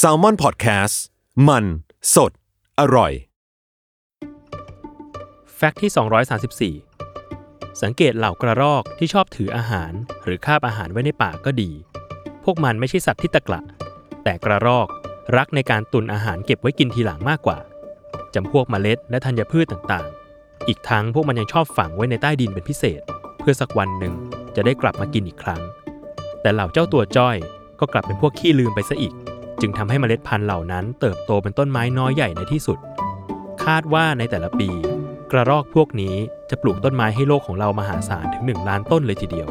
s a l ม o n PODCAST มัน สด อร่อย แฟกต์ที่ 234 สังเกตเหล่ากระรอกที่ชอบถืออาหารหรือคาบอาหารไว้ในปากก็ดี พวกมันไม่ใช่สัตว์ที่ตะกละ แต่กระรอกรักในการตุนอาหารเก็บไว้กินทีหลังมากกว่าจำพวกเมล็ดและธัญพืชต่างๆ อีกทั้งพวกมันยังชอบฝังไว้ในใต้ดินเป็นพิเศษ เพื่อสักวันหนึ่งจะได้กลับมากินอีกครั้ง แต่เหล่าเจ้าตัวจ้อย ก็กลับเป็นพวกขี้ลืมไปซะอีก จึงทำให้เมล็ดพันธุ์เหล่านั้น เติบโตเป็นต้นไม้น้อยใหญ่ในที่สุด คาดว่าในแต่ละปี กระรอกพวกนี้จะปลูกต้นไม้ให้โลกของเรามหาศาลถึง 1 ล้านต้นเลยทีเดียว